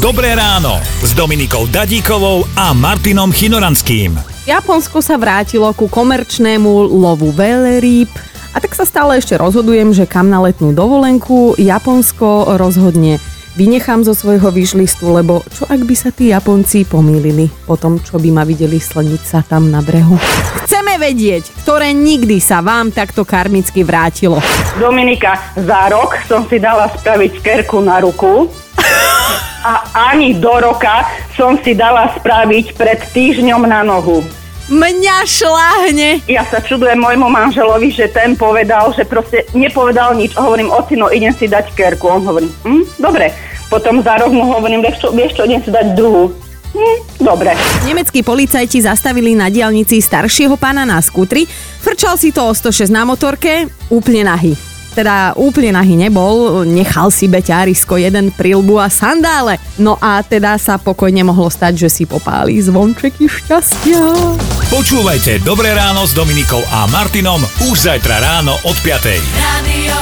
Dobré ráno s Dominikou Dadíkovou a Martinom Chinoranským. Japonsko sa vrátilo ku komerčnému lovu veľrýb a tak sa stále ešte rozhodujem, že kam na letnú dovolenku Japonsko rozhodne vynechám zo svojho výšlistu, lebo čo ak by sa tí Japonci pomýlili po tom, čo by ma videli slniť sa tam na brehu. Chceme vedieť, ktoré nikdy sa vám takto karmicky vrátilo. Dominika, za rok som si dala spraviť kerku na ruku a ani do roka som si dala spraviť pred týždňom na nohu. Mňa šláhne. Ja sa čudujem môjmu manželovi, že ten povedal, že proste nepovedal nič. Hovorím, ocino, idem si dať kerku. On hovorí, hm, dobre. Potom za rok mu hovorím, vieš čo, vieš čo, idem si dať druhú. Hm, dobre. Nemeckí policajti zastavili na diálnici staršieho pána na skutri. Frčal si to o 106 na motorke, úplne nahý. Teda úplne nahý nebol, nechal si beťárisko jeden prilbu a sandále. No a teda sa pokojne mohlo stať, že si popáli zvončeky šťastia. Počúvajte Dobré ráno s Dominikou a Martinom už zajtra ráno od 5. Radio.